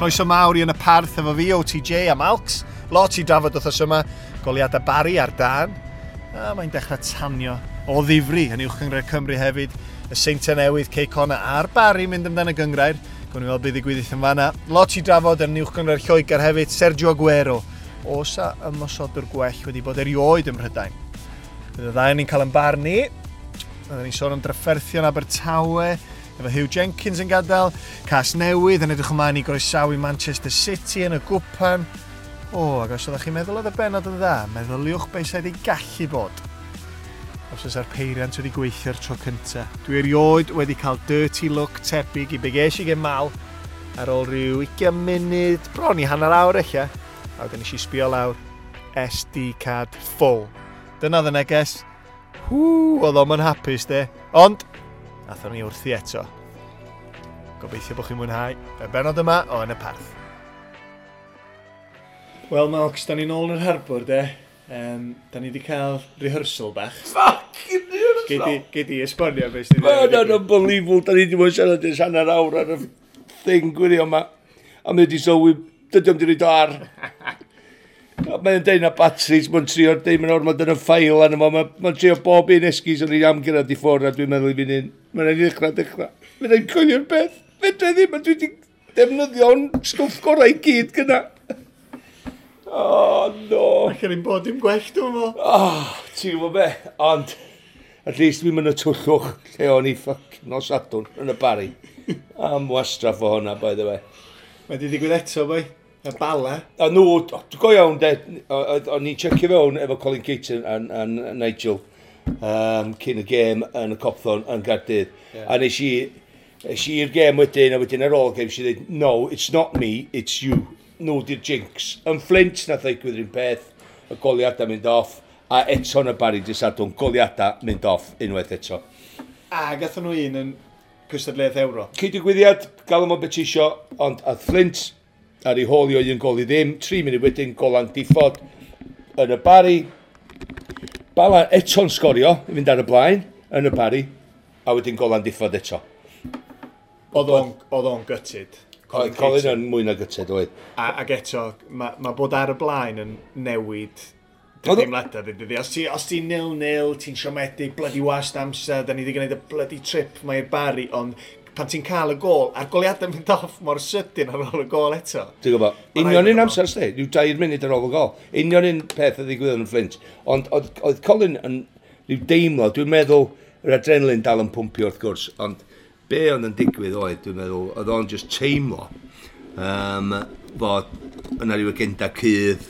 Croeso mawr i yn y parth efo fi, OTJ a Malks. Lot i drafod wrthos yma, goliadau bari ar dan. A mae'n dechrau tanio o ddifri yn uwch gyngred Cymru hefyd. Y seintiau newydd, Ceicona a'r bari mynd amdano gyngrair. Gwni fel bydd i gwyddill yn fanna. Lot i drafod yn uwch gyngred Lloegr hefyd, Sergio Aguero. Osa ymosodwr gwell wedi bod erioed ym Mhrydain. Bydd y ddau ni'n cael yn barnu. Byddwn ni'n sôn am drafferthion Abertawe efo Hugh Jenkins yn gadael, cas newydd yn edrych ymlaen i groesawu Manchester City yn y gwpan. O, ac os ydych chi'n meddwl oedd y benod yn dda, meddyliwch beth sydd wedi gallu bod. Os oes ar peiriant wedi gweithio'r tro cyntaf. Dwi erioed wedi cael dirty look tebyg i begesh i gen mal ar ôl rhyw 20 munud, bron i hanner awr eich a wedyn eisiau sbio lawr SD card full. Dyna ddyn neges. Hw, oedd o'n hapus de. Ond, athyn ni wrthi eto. Gobeithio bod chi'n mwynhau y benod yma o Yn y Parth. Wel, Malx, da ni'n ôl yn yr harbwr, de. Um, da ni wedi cael rehearsal bach. Fucking rehearsal! Gei di esbonio beth sydd wedi bod yn unbelievable. Da ni wedi bod yn siarad yn hanner awr ar y thing gwirio yma. A mae wedi sylwi, dydy o'n wedi ar Mae'n deud na batteries, mae'n trio deud mae'n ormod yn y ffail anna mo, mae'n trio bob un esgus o'n i amgyrraedd i ffwrdd a dwi'n meddwl i fi'n un. Mae'n ei ddechrau dechrau. Mae'n ei coelio'r beth. Fedra ddim, dwi wedi defnyddio'n stwff gorau i gyd gyda. Oh, no. Ac yn ein bod dim gwell, dwi'n fo. Oh, ti'n gwybod be? Ond, at least fi'n mynd y twllwch lle o'n i ffuck nos adwn yn y bari. Am wastraff o hwnna, by the way. Mae di ddigwydd eto, boi. Y bala. A nhw, go iawn, o'n i'n checio fewn efo Colin Keaton a, a, a Nigel um, cyn y gêm yn y Copthon yn Gardydd. Yeah. A nes i, nes i'r gêm wedyn, a wedyn ar ôl gêm, nes i dweud, no, it's not me, it's you. Nhw di'r jinx. Yn Flint na ddeigwydd un peth, y goliadau mynd off, a eto yn y bari disadwn, goliadau mynd off unwaith eto. A gatho nhw un yn cystadleuaeth euro. Cyd y gwyddiad, galw mo beth isio, ond a Flint ar ei holi o un gol i ddim. Tri munud wedyn golan diffod yn y bari. Bala eto'n sgorio i fynd ar y blaen yn y bari a wedyn golan diffod eto. Oedd o'n gytid. Colin, Colin yn mwy na gytid oedd. Ac eto, mae ma bod ar y blaen yn newid dy deimladau dy dyddi. Os ti, os ti nil-nil, ti'n siomedig, bloody wast amser, da ni wedi gwneud y bloody trip, mae'r bari, ond pan ti'n cael y gol, a'r goliadau yn mynd off mor sydyn ar ôl y gol eto. Ti'n gwybod, union un amser sti, rhyw dair munud ar ôl y gol. Union un peth y ddigwyddodd yn Flint. Ond oedd oedd Colin yn rhyw deimlo, dwi'n meddwl, yr adrenalin dal yn pwmpio wrth gwrs, ond be ond yn digwydd oedd, dwi'n meddwl, oedd o'n just teimlo um, bod yna rhyw agenda cydd,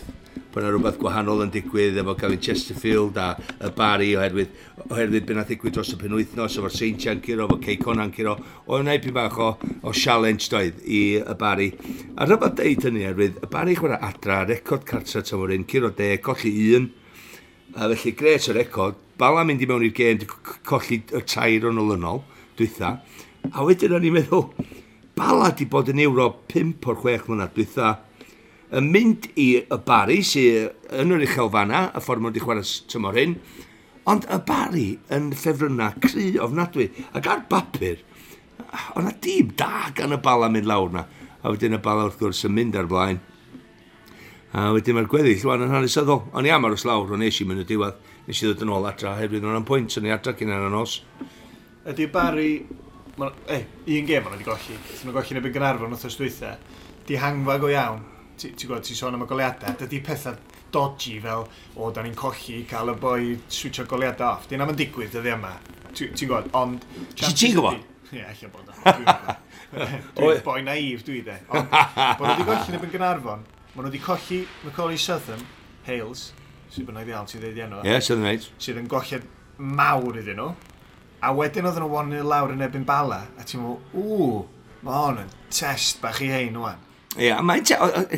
bod yna rhywbeth gwahanol yn digwydd efo Gavin Chesterfield a y Barry oherwydd, oherwydd byna ddigwydd dros y penwythnos efo'r Saint Jan Ciro, efo Ceicon An Ciro, oedd yna ipyn bach o, o challenge doedd i y Barry. A rhywbeth deud hynny oherwydd, y Barry chwarae adra, record cartra tymor un, Ciro de, colli un, a felly gret o record, Bala mynd i mewn i'r gen, colli y tair o'n olynol, dwytha, a wedyn o'n i'n meddwl, Bala di bod yn Ewrop 5 o'r 6 mlynedd dwytha, yn mynd i y bari sydd yn yr uchel fanna, y ffordd mwyn wedi chwarae tymor hyn, ond y bari yn ffefrynna cry ofnadwy, ac ar bapur, o'n na dim da gan y bala mynd lawr na, a wedyn y bala wrth gwrs yn mynd ar blaen. A wedyn mae'r gweddill wan yn hanesyddol. O'n i am aros lawr, o'n eisiau mynd y diwedd. Nes i ddod yn ôl adra, hefyd o'n am pwynt, o'n i adra cyn ar y nos. Ydy Barry... Ma... e, un gem o'n wedi golli. Ydyn nhw'n golli yn y byd gynarfon wrth os dwythau. Di hangfa go iawn ti'n gwybod, ti'n sôn am y goleadau, dydy pethau dodgy fel, o, da ni'n colli cael y boi switcho goleadau off. Dyna ma'n digwydd dyddi yma. Ti'n gwybod, ond... Si ti'n gwybod? Ie, eich bod o. Dwi'n boi naif, dwi de. Ond, bod nhw wedi golli'n ebyn Gynarfon, maen nhw wedi colli Macaulay Southam, Hales, sydd bynnag ddial ti'n dweud enw. Ie, sydd yn neud. Sydd yn golled mawr iddyn nhw. A wedyn oedden nhw 1-0 lawr yn ebyn Bala, a ti'n meddwl, ww, mae hon yn test bach i hein, wan. Ie, yeah, mae'n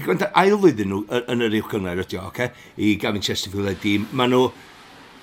gwrando ail flwyddyn nhw yn yr uwch gyngor ydi o, okay? i Gavin Chesterfield a dîm. Maen nhw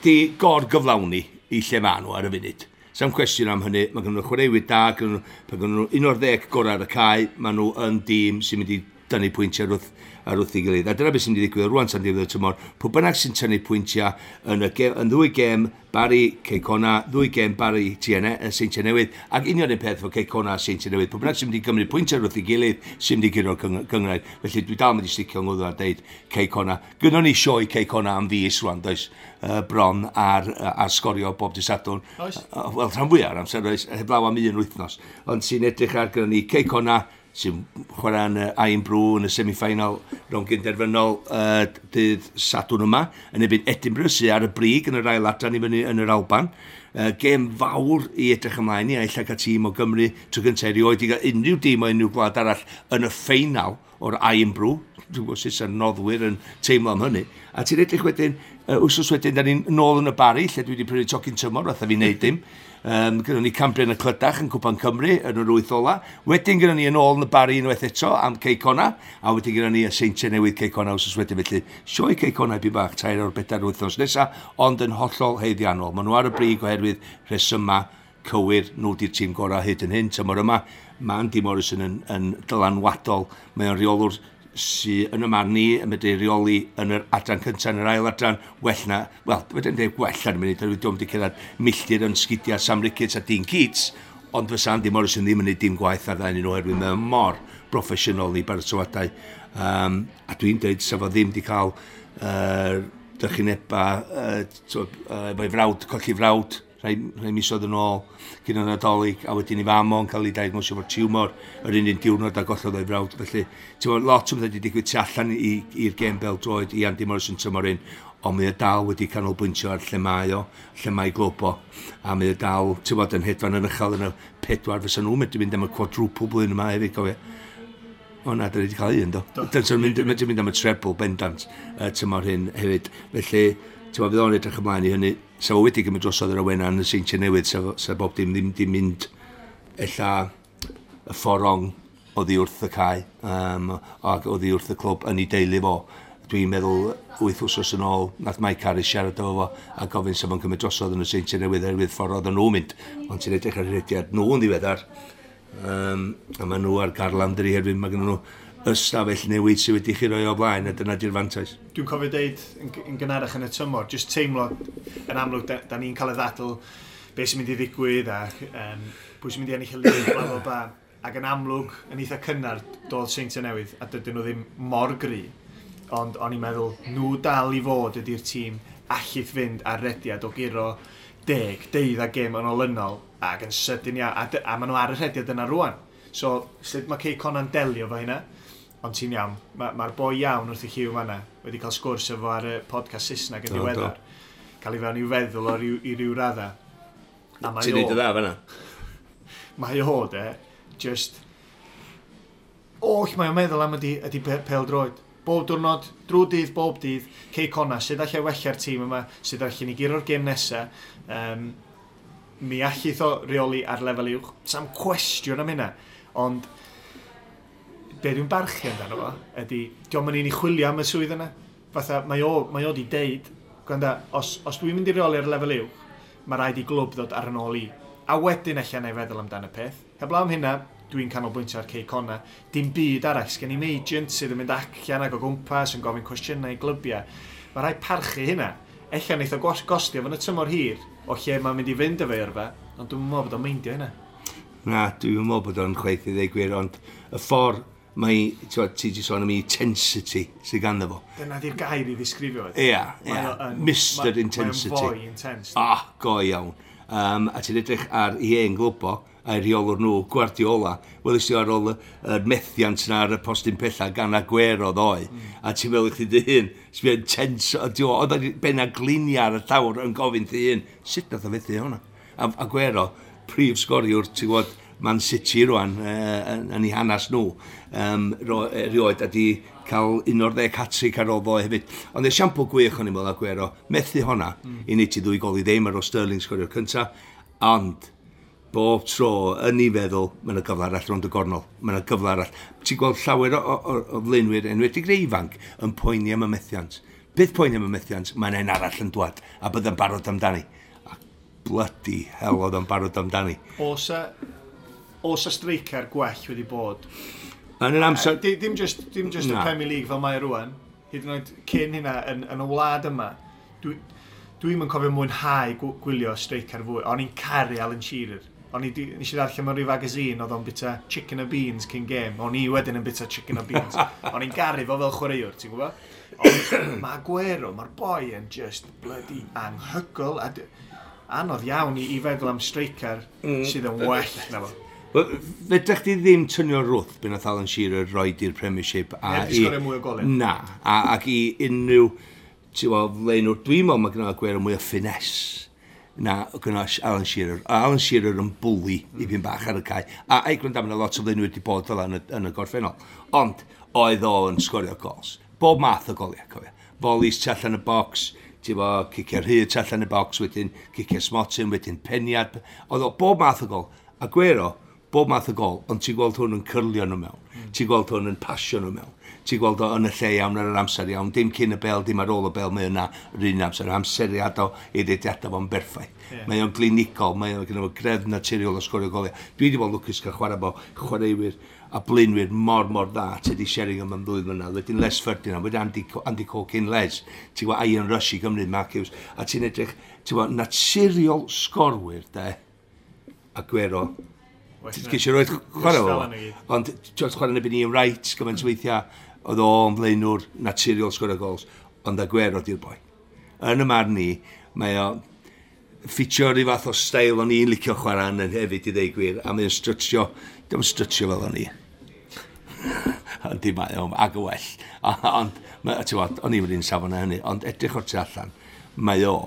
di gor gyflawni i lle maen nhw ar y funud. Sa'n cwestiwn am hynny, mae gen nhw chwaraewyr da, gen nhw, pan gen nhw un o'r ddeg gorau ar y cae, maen nhw yn dîm sy'n mynd i dynnu pwyntiau wrth ar wrth i gilydd. A dyna beth sy'n wedi digwydd rwan sa'n ddiwedd y tymor. Pw bynnag sy'n tynnu pwyntiau yn, y gem, yn ddwy gem Barry Ceicona, ddwy gem Barry Seintia Newydd, ac union un peth fo Ceicona a Seintia Newydd. Pw bynnag sy'n wedi gymryd pwyntiau wrth i gilydd, sy'n wedi gyro'r gyngred. Felly dwi dal wedi sticio ngwyddo a deud Ceicona. Gynnon ni sioi Ceicona am ddis rwan, does, uh, bron ar, ar sgorio bob disadwn. Oes. Wel, rhan fwyaf ar amser, oes, heblaw am un wythnos. Ond sy'n edrych ar gyda ni Ceicona, sy'n chwarae'n uh, Ayn Brw yn y semi-final ro'n gynderfynol uh, dydd Sadwn yma, yn ebyn Edinburgh sy'n ar y brig yn yr ail adran i fyny yn yr Alban. Uh, gem fawr i edrych ymlaen i aill ac y tîm o Gymru trwy gyntaf erioed i gael unrhyw dîm o unrhyw gwlad arall yn y ffeinal o'r Ayn Brw. Dwi'n gwybod sut sy'n noddwyr yn teimlo am hynny. A ti'n edrych wedyn, uh, wsos wedyn, da ni'n nôl yn y bari, lle dwi wedi prynu tocyn tymor, oedd fi wneud dim. Um, gyda ni Cambrian y Clydach yn Cwpan Cymru yn yr wyth ola. Wedyn gyda ni yn ôl yn y bari unwaith eto am Ceicona. A wedyn gyda ni y seintiau newydd Ceicona os wedyn felly. Sioi Ceicona i bach tair o'r bedair wythnos nesaf, ond yn hollol heiddiannol. Maen nhw ar y brig oherwydd rhesyma cywir nhw di'r tîm gorau hyd yn hyn. Tymor yma, mae Andy Morrison yn, yn dylanwadol. Mae o'n reolwr sydd yn y marn ni yn medru reoli yn yr adran cyntaf, yn yr ail adran, well na, wel, wedyn dweud well ar y munud, dwi ddim wedi cyrraedd milltir yn sgidia Sam Ricketts a Dean Keats, ond fysa Andy Morrison ddim yn gwneud dim gwaith ar ddain nhw oherwydd mae mor broffesiynol i baratoadau. Um, a dwi'n dweud sef o ddim wedi cael uh, dychineba uh, uh, efo'i frawd, colli frawd, rhai, rhai misoedd yn ôl gyda Nadolig a wedyn i fam o'n cael ei diagnosio fo'r tiwmor yr un un diwrnod a gollodd o'i frawd felly ti'n lot o beth wedi digwydd tu allan i'r gem bel droed i Andy Morrison tymor un ond mae o dal wedi canolbwyntio ar lle mae o, lle mae globo, a mae o dal, ti'n bod, yn hedfan yn ychel yn y pedwar, fysa nhw'n medru mynd am y quadrwpl blwyddyn yma hefyd, gofio. O na, dyn ni wedi cael un, do. Dyn ni'n mynd, mynd am y treble, bendant, uh, tymor hyn hefyd. Felly, ti'n bod, fydd o'n edrych ymlaen i hynny. So wedi gymryd drosodd yr awena yn y seintiau newydd, so, so bob dim ddim wedi mynd ella y fforong oedd i wrth y cae um, ac oedd i wrth y clwb yn ei deulu fo. Dwi'n meddwl wyth wsos yn ôl, nath Mike Harris siarad o fo a gofyn sef o'n cymryd drosodd yn y seintiau newydd erwydd ffordd oedden nhw'n mynd. Ond ti'n edrych ar hyrediad nhw'n ddiweddar um, a maen nhw ar garlandri yr mae gen nhw ystafell newid sydd wedi chi roi o blaen a dyna di'r fantais. Dwi'n cofio deud yn, yn gynharach yn y tymor, jyst teimlo yn amlwg da, da ni'n cael y ddadl beth sy'n mynd i ddigwydd a um, pwy sy'n mynd i ennill y lyd, bla bla bla. Ac yn amlwg, yn eitha cynnar, doedd Seintiau Newydd a dydyn nhw ddim mor gry. Ond o'n i'n meddwl, nhw dal i fod ydy'r tîm allith fynd ar rediad o giro deg, deudd a gêm yn olynol ac yn sydyn iawn, a, a maen nhw ar y rhediad yna rwan. So, sut mae Cey Conan delio fo hynna? ond ti'n iawn, mae'r ma, boi iawn wrth i chi yw fanna, wedi cael sgwrs efo ar y podcast Saesneg yn diweddar, cael ei fewn i'w feddwl o ryw, i ryw radda. Ti'n neud y dda fanna? mae o, de, just... Oll mae o'n meddwl am ydy, ydy pel droed. Bob diwrnod, drwy dydd, bob dydd, cei cona, sydd allai wella'r tîm yma, sydd allai ni giro'r gêm nesaf. Um, mi allith o reoli ar lefel uwch. Sam cwestiwn am hynna. Ond be dwi'n barchu amdano fo, ydy, diolch yn un i chwilio am y swydd yna. Fatha, mae o, mae o di deud, gwanda, os, os dwi'n mynd i reoli ar lefel uwch, mae rhaid i glwb ddod ar yn ôl i. A wedyn eich na i feddwl amdano peth. Heblaw am hynna, dwi'n canolbwyntio ar ceic Cona. dim byd arall, gen i'n agent sydd yn mynd allan ag o gwmpas yn gofyn cwestiynau i glybiau. Mae rhaid parchu hynna. Ella wneith o gostio fan y tymor hir o lle mae'n mynd i fynd efo yrfa, ond dwi'n meddwl bod o'n meindio hynna. Na, dwi'n meddwl bod o'n chweith i ddeu gwir, ond y ffordd mae, ti di sôn am i intensity sy'n ganddo fo. Dyna di'r gair i ddisgrifio. Ia, yeah, yeah. Mr Intensity. Mae'n fwy intense. Ah, go iawn. Um, a ti'n edrych ar i e'n globo, a'i reolwr nhw, Guardiola, welys ti ar ôl y methiant na ar y postyn pella gan Agwero ddoe. Mm. A ti'n meddwl chdi dy hun, sbio'n tens, oedd benna glinia ar y llawr yn gofyn dy hun, sut nath o fethu hwnna? A Agwero, prif sgoriwr, ti'n gwybod, Man City rwan uh, yn, ei hanas nhw um, erioed a di cael un o'r 11 hattrick ar ôl fo hefyd. Ond e esiampl gwych o'n i'n meddwl a gwero, methu honna mm. i wneud i ddwy gol i ddim ar o Sterling sgorio'r cyntaf, ond bob tro yn ei feddwl, mae yna gyfle arall rond y gornol, mae yna gyfle arall. Ti'n gweld llawer o, o, o o flynwyr enwedig neu ifanc yn poeni am y methiant. Beth poeni am y methiant, Mae'n ein arall yn dwad, a bydd yn barod amdani. A bloody hell oedd yn barod amdani. Osa, e os y streicer gwell wedi bod. Yn yr amser... Di, dim just, dim just y Premier League fel mae rwan, hyd yn oed cyn hynna yn, yn y wlad yma, dwi'n dwi, cofio mwynhau gwylio streicer fwy, o'n i'n caru Alan Shearer. O'n i nes i ddarllen mewn rhyw magazine oedd o'n bita chicken and beans cyn game. O'n i wedyn yn bita chicken and beans. O'n i'n garu fo fel chwaraewr, ti'n gwybod? Ond mae Aguero, mae'r boi yn just bloody anhygol. A anodd iawn i, i feddwl am streicer mm. sydd yn well na fo. Fedrech chi ddim tynio'r rwth byn oedd Alan Shearer roi i'r premiership. A Neu i, mwy o golen. Na, a, ac i unrhyw, ti'n wel, flaenwr, dwi'n meddwl mae gynnal gwer mwy o ffines na gynnal Alan Shearer. A Alan Shearer yn bwli mm. i fi'n bach ar y cae. A ei gwrando amna lot o flaenwyr wedi bod fel yn, yn y gorffennol. Ond, oedd o yn sgorio gols. Bob math o goliau, cofio. Folis tu allan y bocs, ti'n bo, cicio'r hyd tu allan y bocs, wedyn cicio'r smotin, wedyn peniad. Oedd o bob math o gol. A Gwero, bob math o gol, ond ti'n gweld hwn yn cyrlio nhw mewn, mm. ti'n gweld hwn yn pasio nhw mewn, ti'n gweld o yn y lle iawn ar yr amser iawn, dim cyn y bel, dim ar ôl y bel, mae yna yr un amser, amseriad o eidediadau fo'n berffaith. Yeah. Mae o'n glinigol, mae o'n gynnal grefn naturiol o sgorio goliau. Dwi wedi bod lwcus cael chwarae bo chwaraewyr a blynwyr mor mor dda sydd wedi Sheringham am ddwy mlynedd, wedyn Les Ferdinand, wedyn Andy, Andy Cole cyn Les, ti'n gwybod Ian Rush i Gymru, Mark Hughes, a ti'n edrych, ti'n gwybod, naturiol sgorwyr de, a gwero Ti'n gesio roed chwarae fo? Ond ti'n chwarae yn y byd ni'n rhaid, gyfaint weithiau, oedd o'n flaenwr naturiol sgwrdd gols, ond agwer oedd i'r boi. Yn y marn ni, mae o ffitio rhyw fath o stael o'n i'n licio chwarae yn hefyd i ddeu gwir, a mae'n strytio, dim strytio fel o'n i. Ond di mae o'n ag y well. Ond, ti'n bod, o'n i'n mynd i'n safon hynny, ond edrych o'r tu allan, mae o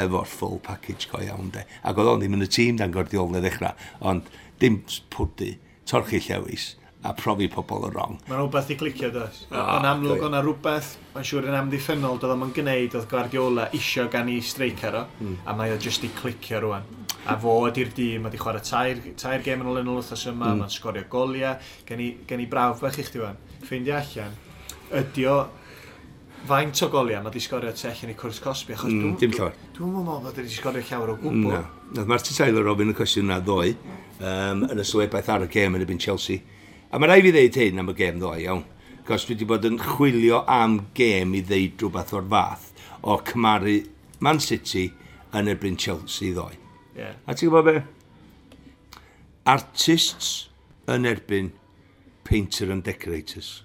efo'r full package go iawn de. Ac oedd o'n ddim yn y tîm dan gordiol neu ddechrau, ond dim pwdu, torchi llewis a profi pobl yn wrong. Mae'n rhywbeth i glicio, does? Oh, yn amlwg, o'na rhywbeth, mae'n siŵr yn amddiffynol, doedd o'n gwneud oedd Guardiola isio gan i streicer o, mm. a mae o jyst i clicio rwan. A fo ydy'r dîm, mae di chwarae tair, tair gem yn ôl yn ôl wythnos yma, mm. mae'n sgorio goliau, gen i, gen i brawf bach i chdi wan. Ffeindio allan, ydy o faint o goliau mae di sgorio tu allan i Cwrs Cosby, achos mm, dwi'n dwi, dwi, dwi meddwl bod wedi sgorio llawer o gwbl. No. Nath Martin Tyler ofyn y cwestiwn na ddoe, um, yn y sylwebaeth ar y gêm yn ebyn Chelsea. A mae rai fi ddeud hyn am y gêm ddoe, iawn. Cos dwi wedi bod yn chwilio am gêm i ddeud rhywbeth o'r fath o cymaru Man City yn erbyn Chelsea ddoe. Yeah. A ti'n gwybod be? Artists yn erbyn painter and decorators.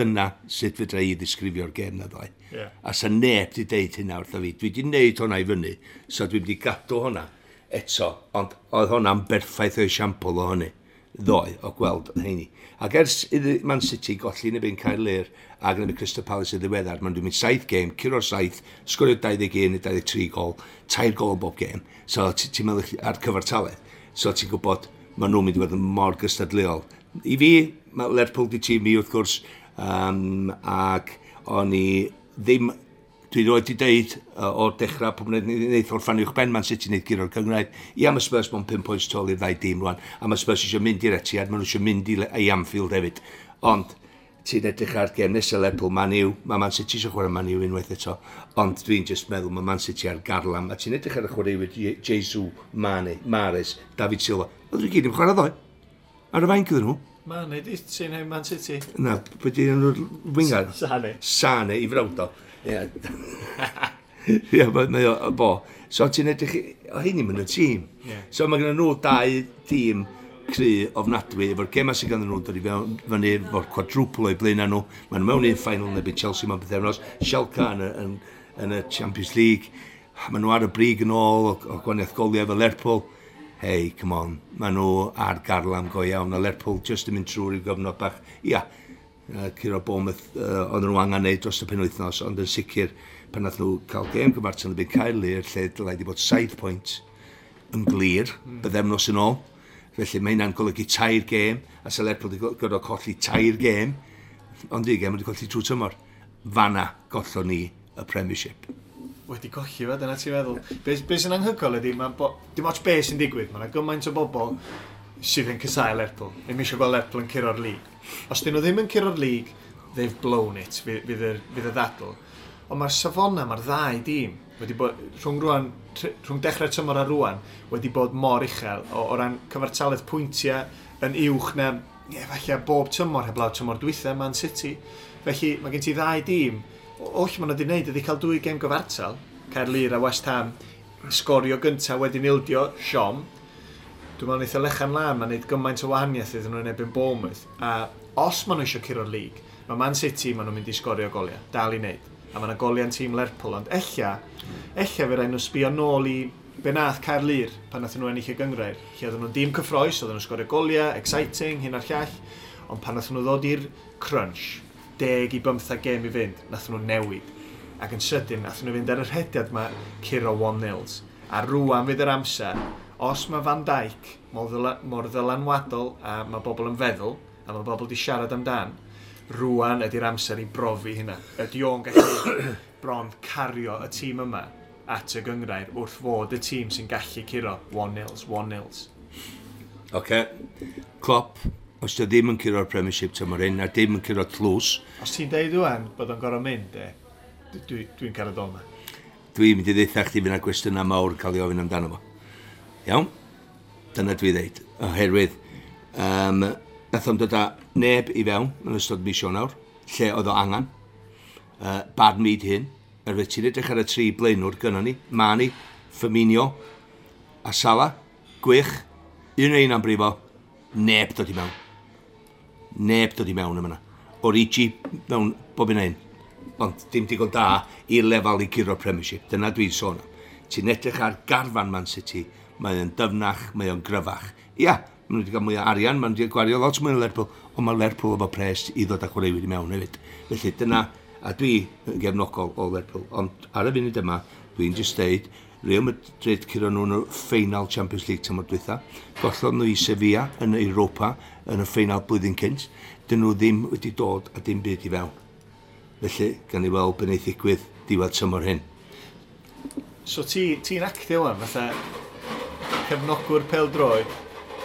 Dyna sut fydra i ddisgrifio'r gêm na ddoe. Yeah. A sa neb di deud hynna wrtho fi. Dwi wedi wneud hwnna i fyny, so dwi wedi gadw hwnna eto, ond oedd hwnna'n berffaith o esiampl o hynny. Ddoe o gweld heini. Ac ers iddi Man City golli yn y byn cael lir ac yn y Crystal Palace y ddiweddar, mae'n dwi'n mynd saith gêm, curo saith, sgorio 21 neu 23 gol, tair gol o bob gêm. So ti'n meddwl ar cyfartaledd. So ti'n gwybod, maen nhw'n mynd i fod yn mor gystadleol. I fi, mae Lerpwl di tîm mi wrth gwrs, um, ac o'n i ddim Dwi roed i deud uh, o'r dechrau pob wneud wneud o'r ffannu ben Man City wneud gyro'r Cymraeg. I am y Spurs mewn 5 pwynt tol i'r ddau dîm rwan. A mae Spurs eisiau mynd i'r etiad, maen nhw eisiau mynd i, i Anfield hefyd. Ond ti'n edrych ar gem nesaf Lerpwl, Man Ew, mae Man City eisiau chwarae Man Ew unwaith eto, ond dwi'n just meddwl mae Man City ar garlam, a ti'n edrych ar y chwaraewyr Jesu, Mane, Mares, David Silva, oedd dwi'n gyd yn chwarae ddoe, ar y fain gyda nhw. Mane, di ti'n ei Man City? Na, pwy di'n nhw'r wingar? Sane. Sane, i frawd o. Ie, mae o, bo. So ti'n edrych, o hyn i'n mynd y tîm. Yeah. So mae gen nhw dau tîm cry ofnadwy efo'r gema sy'n gan nhw dod i fewn fyny efo'r quadruple o'i blaen nhw. Mae nhw mewn i'n final neu byd Chelsea mewn pethefnos. Schalke yn, yn, yn, y Champions League. Mae nhw ar y brig yn ôl o, o gwaniaeth goliau efo Lerpwl. Hei, come on. Mae nhw ar garlam go iawn. A Lerpwl just yn mynd trwy'r gofnod bach. Ia, yeah uh, Ciro Bournemouth uh, ond nhw angen neud dros y penwythnos, ond yn sicr pan nath nhw cael gêm gyfartal yn byd cael i'r lle dylai wedi bod 7 pwynt yn glir, mm. byddem nos yn ôl. Felly mae hynna'n golygu tair gêm, a sa Lerpwl wedi gorfod colli tair gêm, ond i gêm wedi colli trwy tymor. Fanna gollon ni y Premiership. Wedi colli fe, dyna ti'n feddwl. Be, be sy'n anghygol ydy, mae bo, dim ots be sy'n digwydd, mae yna gymaint o bobl sydd yn cysau Lerpwl. Ddim eisiau gweld Lerpwl yn curo'r lig. Os dyn nhw ddim yn curo'r lig, they've blown it, fydd y, fydd y ddadl. Ond mae'r safona, mae'r ddau dîm, wedi bod, rhwng, rwan, rhwng dechrau tymor a rwan, wedi bod mor uchel o, o ran cyfartaledd pwyntiau yn uwch na ie, falle bob tymor heblaw tymor dwythau Man City. Felly mae gen ti ddau dîm, oll maen nhw wedi gwneud ydy cael dwy gem gyfartal, Caerlir a West Ham, sgorio gyntaf wedyn ildio, Siom, dwi'n meddwl eitha e lechan lan, mae'n neud gymaint o wahaniaeth iddyn nhw'n ebyn Bournemouth. A os maen nhw eisiau curo'r lig, mae Man City maen nhw'n mynd i sgorio goliau, dal i wneud. A maen nhw goliau'n tîm Lerpwl, ond ella, ella fe rhaid nhw sbio nôl i be nath Caer Lir pan nath nhw ennill y gyngrair. Lle oedden nhw'n dîm cyffroes, oedden nhw'n sgorio goliau, exciting, hyn a'r llall. Ond pan nath nhw ddod i'r crunch, deg i 15 gem i fynd, nath nhw newid. Ac yn sydyn, nath nhw fynd ar yr hediad yma, curo 1-0s. A rwan fydd yr amser, os mae Van Dijk mor, ddyla, mor ddylanwadol a mae bobl yn feddwl, a mae bobl wedi siarad amdan, rwan ydy'r amser i brofi hynna. Ydy o'n gallu bron cario y tîm yma at y gyngrair wrth fod y tîm sy'n gallu curo 1-0s, 1-0s. Oce. Okay. Klopp, os ti ddim yn curo'r Premiership tymor un, a ddim yn curo'r tlws... Os ti'n deud dwi'n bod o'n gorau mynd, e, dwi'n dwi, dwi, dwi cael y dol yma. Dwi'n mynd i ddeitha chdi fyna gwestiynau mawr cael ei ofyn amdano fo. Iawn? Dyna dwi ddeud. Oherwydd, um, nath o'n dod â neb i fewn yn ystod mis Ionawr, lle oedd o angen. Uh, bad mead hyn, yr fe ti'n edrych ar y tri blaenwr gynnon ni, Mani, Firmino a Sala, gwych, un ein am brifo, neb dod i mewn. Neb dod i mewn yma. Origi mewn bob un ein. Ond dim digon da i lefel i giro premiership. Dyna dwi'n sôn am. Ti'n edrych ar garfan Man City, mae o'n dyfnach, mae o'n gryfach. Ia, maen nhw wedi cael mwy o arian, maen nhw wedi gwario lot mwy o Lerpwl, ond mae Lerpwl efo pres i ddod â chwaraewyr i mewn hefyd. Felly dyna, a dwi yn gefnogol o Lerpwl, ond ar y funud yma, dwi'n just deud, Real Madrid curo nhw yn y ffeinal Champions League tymor dwytha. gollodd nhw i Sevilla yn Europa yn y ffeinal blwyddyn cynt. Dyn nhw ddim wedi dod a dim byd i fewn. Felly, gan i weld beth wneud ddigwydd diwedd tymor hyn. So ti'n ti actio wan, fatha cefnogwr peldroed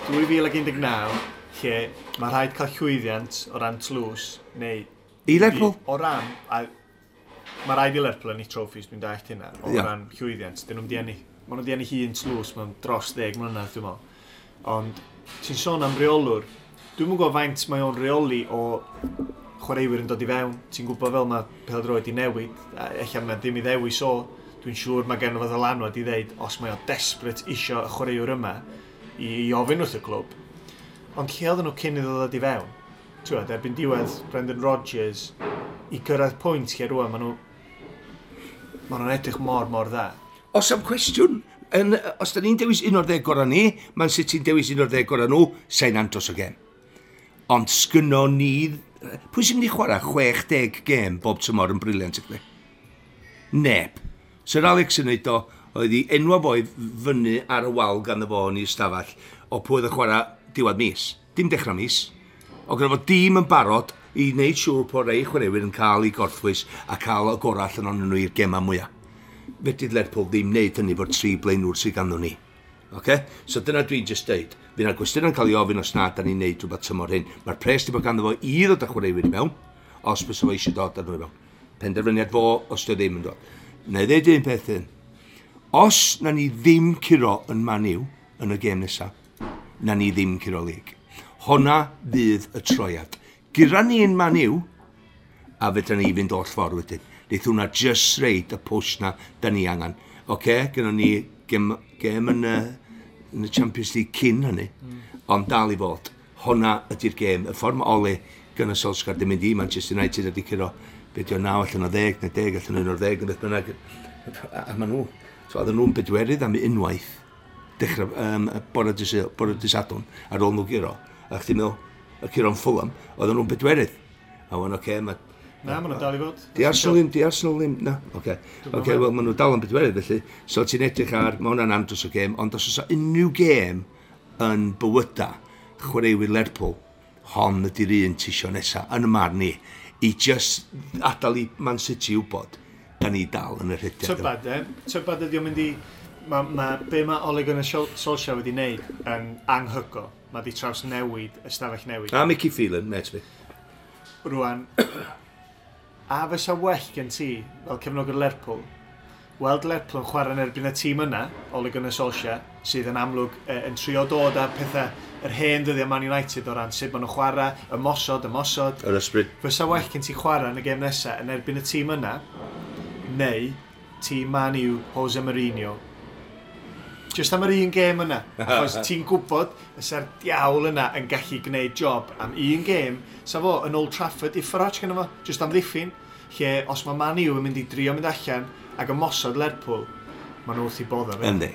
2019 lle mae rhaid cael llwyddiant o ran tlws neu... I Lerpwl? O ran... A, mae rhaid i Lerpwl yn ei trofis, dwi'n deall hynna, o yeah. ran llwyddiant. Dyn nhw'n dienu... Mae nhw'n dienu hun tlws mewn dros deg mlynedd, dwi'n meddwl. Ond ti'n sôn am reolwr, dwi'n mwyn gwybod faint mae o'n reoli o chwaraewyr yn dod i fewn. Ti'n gwybod fel mae peldroed i newid, a eich mae ddim i ddewis o. So dwi'n siŵr mae gen fo lanwad i ddeud os mae o desperate isio y chwaraewr yma i, i ofyn wrth y clwb. Ond lle oedden nhw cyn iddo ddod i fewn? Tywed, erbyn diwedd Brendan Rodgers, i gyrraedd pwynt lle rwan, maen nhw... Maen nhw'n edrych mor, mor dda. Os am cwestiwn, yn, os da ni'n dewis un o'r ddeg gorau ni, mae'n sut ti'n dewis un o'r ddeg gorau nhw, sain antos o gem. Ond sgynno ni... Pwy sy'n mynd i chwarae 60 gem bob tymor yn briliant i chdi? Neb. Sir Alex yn neud o, oedd hi enwa boi fyny ar y wal gan y fo yn ei stafell o pwy oedd y chwarae diwedd mis. Dim dechrau mis. O gyda fo dîm yn barod i wneud siŵr bod rei chwaraewyr yn cael ei gorthwys a cael y gorall yn onyn nhw i'r gema mwyaf. Fedyd Lerpwl ddim wneud hynny fod tri blaenwr sydd ganddo ni. Okay? So dyna dwi'n just deud. Fy'n na'r gwestiwn yn cael ei ofyn os na, da ni'n neud rhywbeth tymor hyn. Mae'r pres di bod ganddo fo i ddod â chwaraewyr i mewn, os bys o eisiau dod â nhw i mewn. Penderfyniad fo, os dy ddim yn dod neu ddeud un peth hyn, os na ni ddim curo yn maniw yn y gêm nesaf, na ni ddim curo lig. Honna fydd y troiad. Gira ni yn maniw, a fydda ni fynd oll ffordd wedyn. Neith hwnna just reid y pwys na da ni angen. Oce, okay, gyda ni gem, gem yn, y, yn y Champions League cyn hynny, mm. ond dal i fod. Honna ydy'r gêm. Y ffordd mae Oli gyda Solskjaer ddim mynd i Manchester United ydy curo beth yw naw allan o ddeg, neu deg allan o ddeg, neu beth bynnag. A, a maen nhw, so oedden nhw'n bedwerydd am unwaith, dechrau um, bore disadwn ar ôl nhw giro. A chdi meddwl, y curo'n ffwlam, oedden nhw'n bedwerydd. A o'n oce, okay, mae... Na, maen nhw'n dal i fod. Di Arsenal ddim, di Arsenal ddim, na. Oce, okay. okay, wel, maen nhw'n dal yn bedwerydd felly. So ti'n edrych ar, mae hwnna'n andros o gêm, ond os oes unrhyw gêm yn bywyda chwaraewyr Lerpwl, hon ydy'r un tisio nesaf, yn y marn ni i just adael i Man City wybod da ni dal yn yr hydiad. Tybad, e? Tybad ydi o'n mynd i... Ma, ma, be mae Oleg yn y Solskjaer wedi wneud yn anghygo. Mae di traws newid, ystafell newid. A Mickey Phelan, met fi. Rwan, a fysa well gen ti fel cefnogwr Lerpwl weld Lerpwl yn chwarae yn erbyn y tîm yna, Ole Gunnar Solskjaer, sydd yn amlwg e, yn trio dod ar pethau yr hen dyddiau Man United o ran sut maen nhw'n chwarae, ymosod, ymosod. Yr ysbryd. Fysa well gen ti chwarae yn y gêm nesaf yn erbyn y tîm yna, neu tîm Man U, Jose Mourinho. Just am yr un gêm yna. Achos ti'n gwybod y ser diawl yna yn gallu gwneud job am un gêm. Sa fo, yn Old Trafford, i Farage gyda fo, just am ddiffyn. Lle, os mae Man U yn mynd i drio mynd allan, ac ymosod Lerpwl, maen nhw wrth i bodda fe. Yndi.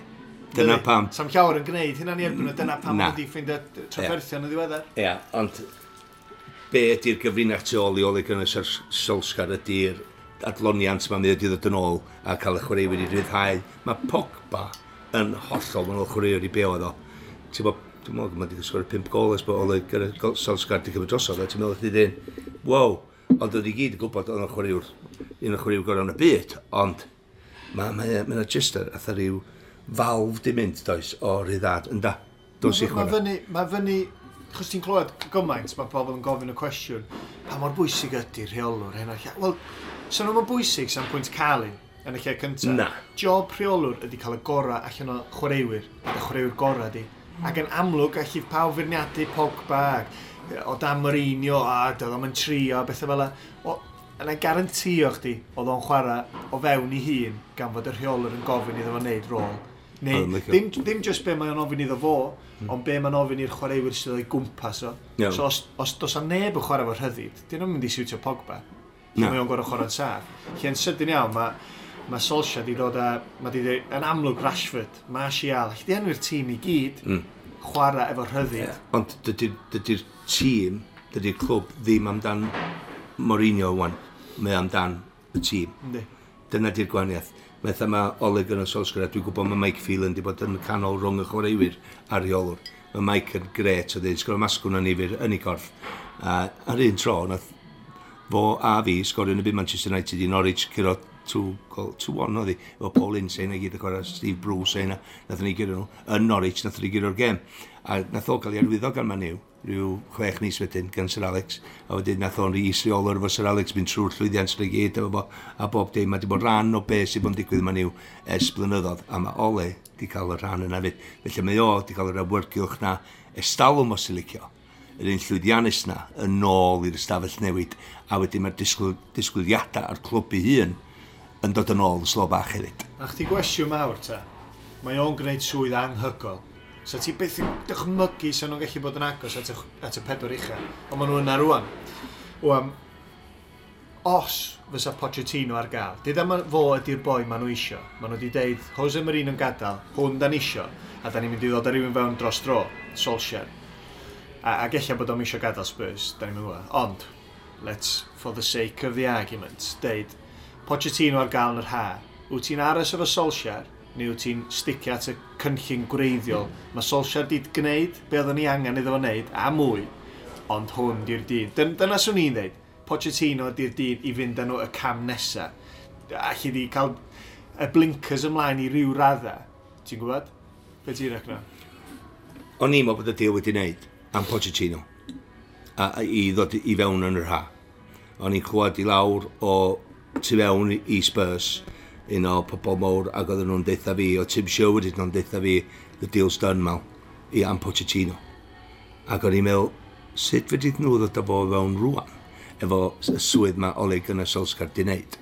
Dyna pam. Sam llawer yn gwneud hynna ni erbyn o dyna pam Na. wedi ffeindio trafferthion yn ddiweddar. Ia, ond be ydy'r gyfrinach tu ôl i Ole Gunnar Solskjaer ydy'r adloniant mae'n mynd i ddod yn ôl a cael y chwarae wedi rhyddhau. Mae Pogba yn hollol mae'n o'r chwarae wedi oedd o. Ti'n bod, dwi'n meddwl, mae wedi sgwrs 5 gol ys bod Ole Gunnar Solskjaer wedi cymryd drosodd. Ti'n meddwl, ti'n meddwl, wow, ond oedd i gyd yn gwybod oedd o'n chwaraewr un o'r chwaraewyr gorau yn y byd, ond mae e, ma, ma, ma just a rhyw falf di mynd, does, o ryddad, ynda. Dwi'n sych hwnna. Mae fyny, mae fyny, chos ti'n clywed gymaint, mae pobl yn gofyn y cwestiwn, pa mor bwysig ydy rheolwr hyn o'r lle? Wel, sy'n nhw'n bwysig sa'n pwynt cael un yn y lle cyntaf. Na. Job rheolwr ydy cael y gorau allan o chwaraewyr, y chwaraewyr gorau di. Hmm. Ac yn amlwg, allif pawb feirniadu Pogba, o Dan Mourinho, a dyl o'n yn trio, bethau fel yna yna garantio chdi oedd o'n chwarae o fewn i hun gan fod y rheolwr yn gofyn iddo fo wneud rôl. Neu, ddim, ddim just be mae'n ofyn iddo fo, mm. ond be mae'n ofyn i'r chwaraewyr sydd o'i gwmpas o. Yeah. So os, os dos a neb yn chwarae fo rhyddid, dyn nhw'n mynd i siwtio Pogba. Yeah. Mae o'n gorau chwarae'n saff. yn sydyn iawn, mae ma Solskjaer di dod â, mae di dweud, yn amlwg Rashford, Martial, allai di enw'r tîm i gyd, mm. chwarae efo rhyddid. Yeah. Ond dydy'r dy, dy, dy tîm, dydy'r clwb ddim amdan Mourinho wan mae amdan y tîm. Ynddi. Dyna di'r gwahaniaeth. Metha mae Oleg yn y Solskjaer, dwi'n gwybod mae Mike Phelan wedi bod yn canol rhwng y chwaraewyr a reolwr. Mae Mike yn gret o ddyn, sgwrdd masgwn yn nifyr yn ei corff. A ar un tro, nath fo a fi sgorio yn y byd Manchester United i Norwich curo 2-1 oedd hi, efo Paul Ince yna gyd y chwarae, Steve Bruce yna, nath ni gyro nhw, yn Norwich, nath ni gyro'r gem. A nath o gael ei arwyddo gan Maniw, rhyw chwech mis wedyn gan Sir Alex a wedyn nath o'n rhi isiolwr efo Sir Alex mynd trwy'r llwyddiant sy'n ei gyd efo fo a bob dim mae wedi bod rhan o beth sy'n bod yn digwydd ma'n i'w ers blynyddoedd a mae Ole wedi cael y rhan yna fyd felly mae o wedi cael yr awyrgylch na estalwm os i licio. Yr un llwyddiannus na yn ôl i'r ystafell newid a wedyn mae'r disgwyl, disgwyliadau a'r clwb i hun yn dod yn ôl y slo bach hefyd. A chdi gwestiwn mawr ta, mae o'n gwneud swydd anghygol So ti beth yn dychmygu sy'n nhw'n gallu bod yn agos at y, at y pedwar ucha. Ond maen nhw yna rwan. Wam, os fysa Pochettino ar gael, dydd am fo ydy'r boi maen nhw isio. Maen nhw wedi deud, Jose Marino'n gadael, hwn dan isio, a da ni'n mynd i ddod ar rywun fewn dros dro, Solskjaer. A, a gella bod o'n isio gadael Spurs, da ni'n mynd Ond, let's, for the sake of the argument, deud, Pochettino ar gael yn yr ha. Wyt ti'n aros efo Solskjaer, neu wyt ti'n sticio at y cynllun gwreiddiol. Mm. Mae Solskjaer di gwneud be oedden ni angen iddo fo wneud, a mwy, ond hwn di'r dyn. Dyn dyna swn i'n dweud, Pochettino di'r dyn i fynd â nhw y cam nesaf. Alli di cael y blinkers ymlaen i ryw raddau. Ti'n gwybod? Be ti'n rechno? O'n i'n meddwl bod y deal wedi wneud am Pochettino a, a, i ddod i fewn yn yr ha. O'n i'n clywed i lawr o tu fewn i Spurs un o pobl mowr ac oedden nhw'n deitha fi, o Tim Sherwood oedden nhw'n deitha fi, the deal's done mal, i am Pochettino. Ac o'n i'n meddwl, sut fe dydd nhw ddod o fo fewn rwan, efo y swydd mae Ole Gunnar Solskjaer di wneud.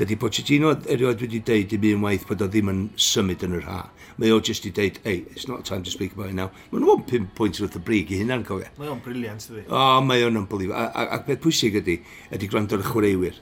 Dydy Pochettino erioed wedi deud i mi unwaith bod o ddim yn symud yn yr ha. Mae o jyst i deud, hey, it's not time to speak about it now. Mae nhw'n pum pwynt wrth y brig i hynna'n cofio. Mae o'n briliant, ydy. O, mae o'n unbelievable. Ac beth pwysig ydy, ydy gwrando'r chwaraewyr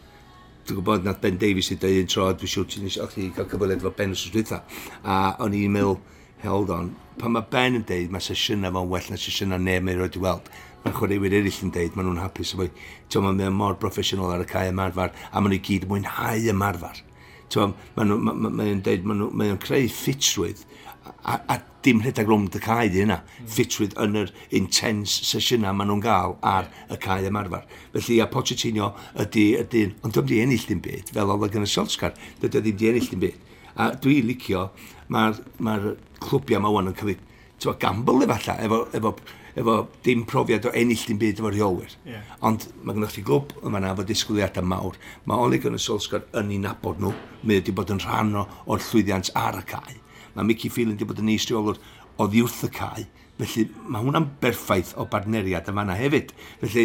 dwi'n gwybod nad Ben Davies i dweud un tro, dwi'n siŵr ti'n eisiau chi cael cyfweliad efo Ben wrth dweitha. A o'n i'n meddwl, held on, pan mae Ben yn deud mae sesiynau fo'n well na sesiynau neb mae'n rhaid i weld, mae chwaraewyr eraill yn deud, maen nhw'n hapus efo, ti'n ma'n mor broffesiynol ar y cae ymarfer, a maen nhw gyd mwynhau ymarfer. Ti'n ma'n ma, ma, ma, ma, ma, ma, ma, ma, ma, ma, a, a dim rhedeg rwm y cae di hynna, mm. ffitwydd yn yr intense sesiynau maen nhw'n gael ar y cae ymarfer. Felly, a Pochettino ydy, ydy, ond dwi'n di ennill dim byd, fel oedd yn y Solskjaer, dydy ddim di ennill dim byd. A dwi licio, mae'r ma clwbiau mae wan yn cael ei twa, gamble efallai, efo, efo, efo dim profiad o ennill dim byd efo rheolwyr. Yeah. Ond mae gennych chi glwb yma na efo disgwyliadau mawr. Mae Oleg yn y Solskjaer yn ei nabod nhw, mae wedi bod yn rhan o'r llwyddiant ar y cae Mae Mickey Phelan wedi bod yn eistriolwr o ddiwrth y cae. Felly mae hwnna'n berffaith o bartneriad yma yna hefyd. Felly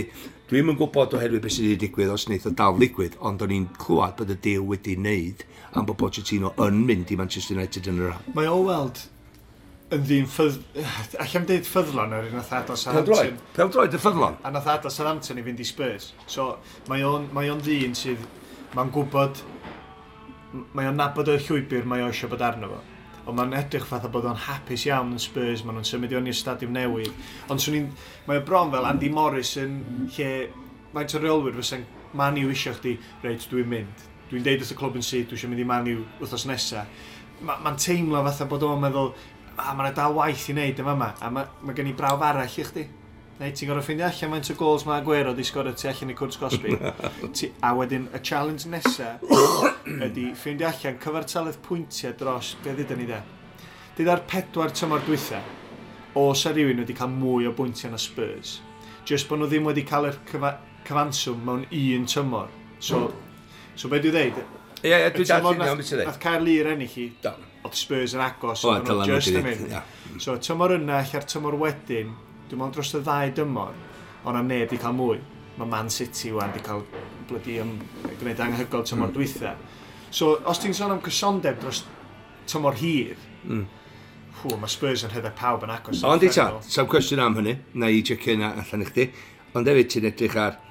dwi'm yn gwybod oherwydd beth sydd wedi digwydd os wneith o dal ddigwydd, ond o'n i'n clywed bod y deal wedi wneud am bod Pochettino yn mynd i Manchester United yn yr rhan. Mae o weld yn ddyn ffydd... Allai'm deud ffyddlon ar un nath Adol Southampton. Peldroed, y ffyddlon. A nath Adol Southampton i fynd i Spurs. So mae o'n, mae on ddyn sydd... Mae'n gwybod... Mae o'n nabod y llwybr mae o eisiau bod arno fo ond mae'n edrych fatha bod o'n hapus iawn yn Spurs, maen nhw'n symud i o'n i'r stadiwm newydd. Ond swn i'n, mae'n bron fel Andy Morris yn lle, mae'n tyrreolwyr fysa'n man i'w isio chdi, reit, dwi'n mynd. Dwi'n deud wrth y clwb yn sydd, dwi eisiau mynd i man i'w wythnos nesaf. Mae'n ma teimlo fatha bod o'n meddwl, a mae'n dal waith i wneud yma yma, a mae ma gen i brawf arall i chdi neu ti'n gorfod ffeindio allan mae'n to gols mae Aguero di sgorio tu allan i Cwrs Gosby. ti, a wedyn y challenge nesa ydy ffeindio allan cyfartaledd pwyntiau dros be ddydyn ni de. Dyda'r pedwar tymor dwytha, os a rhywun wedi cael mwy o bwyntiau na Spurs, jyst bod nhw ddim wedi cael yr cyfa cyfanswm mewn un tymor. So, so be dwi'n dweud? Ie, yeah, yeah, dwi'n dweud iawn beth sydd. Nath cael lir ennill i, oedd Spurs yn agos, oedd nhw'n just yn mynd. So, tymor yna, lle'r tymor wedyn, Dwi'n meddwl dros y ddau dymor, ond am neb wedi cael mwy. Mae Man City wan wedi cael blydi ym, gwneud anghygol tymor mm. dwytha. So, os ti'n sôn am cysondeb dros tymor hir, mm. hw, mae Spurs yn rhedeg pawb yn agos. Ond di ta, sa'n cwestiwn am hynny, na i jecio yna allan i chdi, ond hefyd ti'n edrych ar,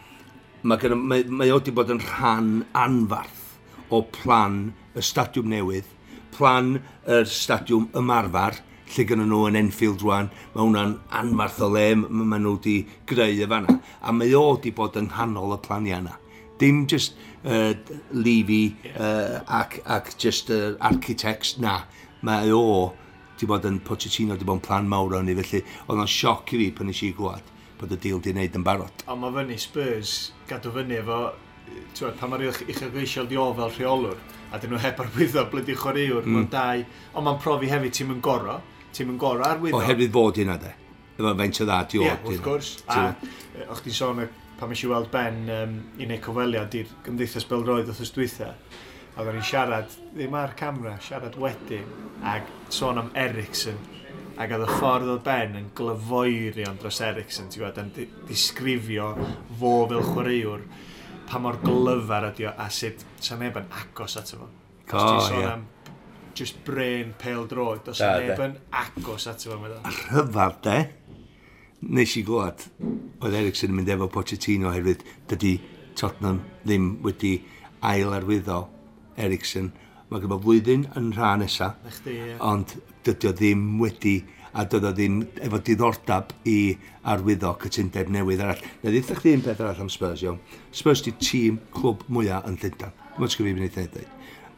mae, gen, mae, mae o wedi bod yn rhan anfarth o plan y stadiwm newydd, plan yr stadiwm ymarfer, lle gynnu nhw yn Enfield rwan, mae hwnna'n anfarth o le mae nhw wedi greu y fanna. A mae o wedi bod yng nghanol y planiau yna. Dim just uh, Levy uh, ac, ac just uh, architects, na. Mae o wedi bod yn Pochettino, wedi bod yn plan mawr o'n i, felly oedd o'n sioc i fi pan eisiau i glwad bod y deal wedi'i wneud yn barod. Ond mae fyny Spurs gadw fyny efo ti'n pan mae'r uchelgeisiol di o fel rheolwr, a dyn nhw heb arwyddo blydi chwaraewr, mm. mae'n dau, ond mae'n profi hefyd ti'n mynd goro, ti'n mynd gorau arwyddo. Oherwydd fod yna de. Efo faint o dda di Ie, wrth gwrs. A o'ch ti'n sôn pan mis i weld Ben um, i wneud cofeliad i'r gymdeithas belroedd wrth dwytha, a oedden ni'n siarad, ddim ar camera, siarad wedyn, ac sôn am Ericsson, ac oedd y ffordd oedd Ben yn glyfoerion dros Ericsson, ti'n gwybod, yn disgrifio fo fel chwaraewr, pa mor glyfar ydi o, a sut sa neb yn agos at fo. Os ti'n sôn am just brain pale droed, os da, neb yn agos at efo meddwl. Rhyfad de? Nes i glwad, oedd Ericsson yn mynd efo Pochettino oherwydd dydy Tottenham ddim wedi ail arwyddo Ericsson. Mae gyda flwyddyn yn rhan nesa, nesaf, yeah. ond dydy o ddim wedi a doedd o ddim efo diddordab i arwyddo cytundeb newydd arall. Na ddeitha chdi un peth arall am Spurs, iawn. Spurs di tîm clwb mwyaf yn Llundain. Mae'n mwyn sgwif i mi wneud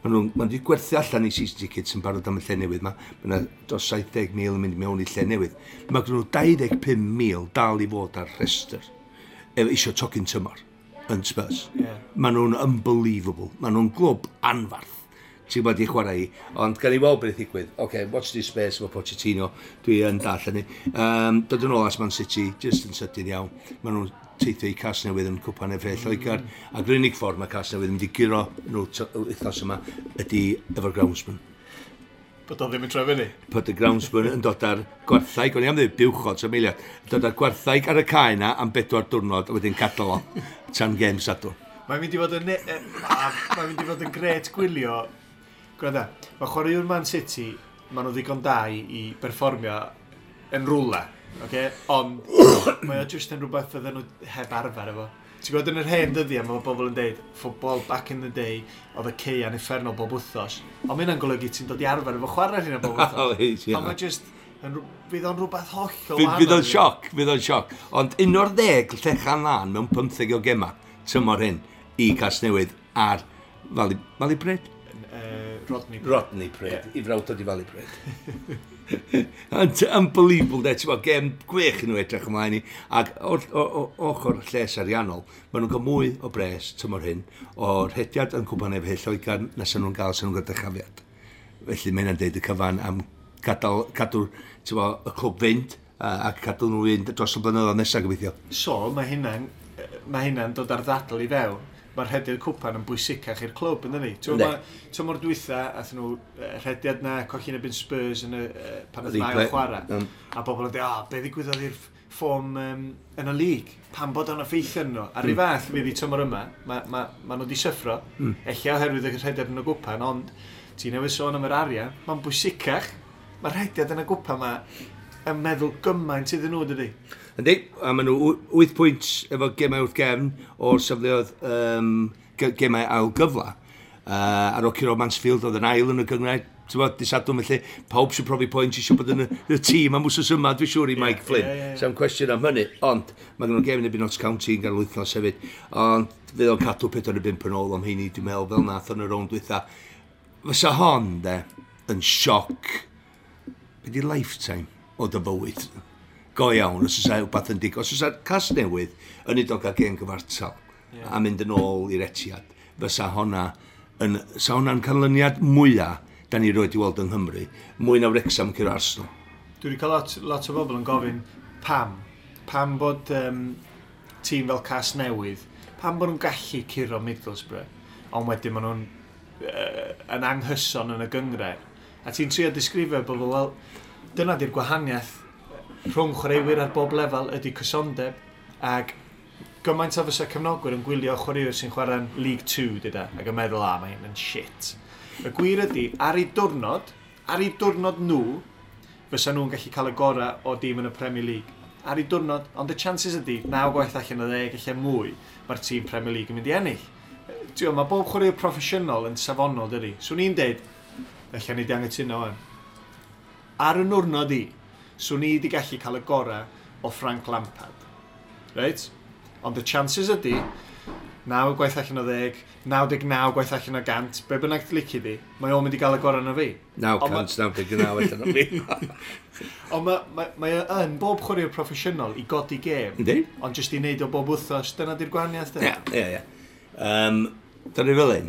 Mae nhw'n ma wedi gwerthu allan i season tickets yn barod am y lle newydd yma. Mae yna dros 70,000 yn mynd mewn i lle newydd. Mae gen nhw 25,000 dal i fod ar rhestr. Efo isio tocyn tymor yn Spurs. Yeah. Mae nhw'n unbelievable. Mae nhw'n glwb anfarth Ti'n bod wedi chwarae i, ond gan i weld beth ddigwydd. Oce, okay, watch this space efo Pochettino, dwi yn dall hynny. Um, dod yn ôl as Man City, just yn sydyn iawn. Mae nhw'n teithio i cas newydd yn cwpan effe Lloegar. Mm. Ac yr unig ffordd mae cas newydd yn digiro yn wythnos yma ydy efo'r groundsman. Bod o ddim yn trefnu ni. Bod y groundsman yn dod ar gwerthau, o'n i am ddweud buwchod, sy'n meiliad, dod ar gwerthau ar y cae na am bedwar diwrnod a wedyn cadw o tan gem sadwr. Mae'n mynd i fod yn, e, mae'n mynd i fod yn gret gwylio. Gwrada, mae chwaraewr Man City, maen nhw ddigon da i berfformio yn rwla okay? ond mae o just yn rhywbeth fydden nhw heb arfer efo. Ti'n gwybod yn yr hen dyddiau, mae bobl yn deud, football back in the day, oedd y ceian effernol bob wythnos. Ond mae'n golygu ti'n dod i arfer efo chwarae hynna bob wythnos. Ond mae just, yn, fydd o'n rhywbeth hollol wahanol. Fydd o'n sioc, fydd o'n sioc. Ond un o'r ddeg llechan lan mewn 15 o gema, tymor hyn, i cas newydd ar Fali, Fali Bred? Uh, Rodney Bred. Rodney Bred, yeah. i frawd o di Fali Bred. Unbelievable, de, ti'n bod, gem gwych yn nhw edrych ymlaen i. Ac ochr lles ariannol, maen nhw'n cael mwy o bres tymor hyn o'r hediad yn cwpan efo hyll o'i gan nes nhw'n gael sy'n nhw'n gyda chafiad. Felly mae yna'n deud y cyfan am gadw, cadw bo, y clwb fynd a cadw nhw un dros y blynyddoedd nesaf gobeithio. So, mae hynna'n mae hynna'n dod ar ddadl i fewn mae'r rhediad cwpan yn bwysicach i'r clwb yn dda ni. Ti'n mor dwytha, athyn nhw rhediad na cochyn ebyn Spurs yn y, uh, pan oedd Niall chwarae. Um. A bobl yn dweud, oh, be ddigwyddodd i'r ffom um, yn y lig? Pan bod o'n effeithio nhw? A rhyw fath fydd i tymor yma, mae ma, ma, ma nhw wedi syffro, mm. ella oherwydd y rhediad yn y gwpan, ond ti'n newid sôn am yr arian, mae'n bwysicach, mae'r rhediad yn y gwpan yma yn meddwl gymaint iddyn nhw, dydy? Yndi, a maen nhw 8 pwynt efo gemau wrth gefn o'r safleoedd um, gemau ail gyfla. Uh, ar ochr o Mansfield oedd yn ail yn y gyngred, ti'n bod, disadwm felly, pawb sy'n profi pwynt eisiau bod yn y, y tîm am wsos yma, dwi'n siŵr i Mike Flynn. Yeah, yeah, yeah. Sa'n cwestiwn am hynny, ond mae gen nhw'n gefn i Binots County yn gael wythnos hefyd, ond fydd o'n cadw peth yn y bimp yn ôl am heini, dwi'n meddwl fel nath yn y rownd dwytha. Fysa hon, de, yn sioc, be di lifetime o dy fywyd go iawn os ysa rhywbeth yn digwydd. Os ysa cas newydd yn iddo gael gen gyfartal yeah. a mynd yn ôl i'r etiad, fysa honna yn, sa hwnna'n canlyniad mwyaf da ni roed i weld yng Nghymru, mwy na Wrexham cyr Arsenal. Dwi wedi cael lot, lot o bobl yn gofyn pam, pam bod um, tîm fel cas newydd, pam bod nhw'n gallu curo Middlesbrough, ond wedyn maen nhw'n uh, yn anghyson yn y gyngre. A ti'n trio disgrifio bod fel, dyna di'r gwahaniaeth rhwng chwaraewyr ar bob lefel ydy cysondeb ac gymaint o fysa cefnogwyr yn gwylio chwaraewyr sy'n chwarae'n League 2 dyda ac yn meddwl a mae hyn yn shit. Y gwir ydy ar ei diwrnod, ar ei diwrnod nhw fysa nhw'n gallu cael y gorau o dîm yn y Premier League ar ei diwrnod, ond y chances ydy, naw gwaith allan o ddeg, allai mwy, mae'r tîm Premier League yn mynd i ennill. Tio, mae bob chwaraewr proffesiynol yn safonol, dydy. Swn i'n deud, allai ni di angytuno yn. Ar y nwrnod i, swn i wedi gallu cael y gorau o Frank Lampard. Reit? Ond y chances ydy, 9 gwaith allan o 10, 99 gwaith allan o 100, be bynnag lici di, mae o'n mynd i gael y gorau na fi. 999 allan o fi. Ond mae, mae, mae yn bob chwaraewr proffesiynol i godi gêm, ond jyst i wneud o bob wythnos, dyna di'r gwahaniaeth. Ie, ie, ie. Um, Dyna fel un,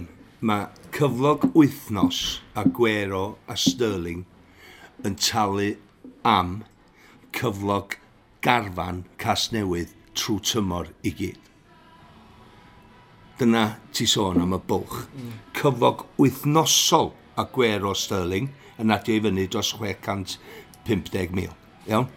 mae cyflog wythnos a Gwero a Sterling yn talu am cyflog garfan cas newydd trwy tymor i gyd. Dyna ti sôn am y bwlch. Cyflog wythnosol a gwer o sterling yn adio i fyny dros 650,000. Iawn?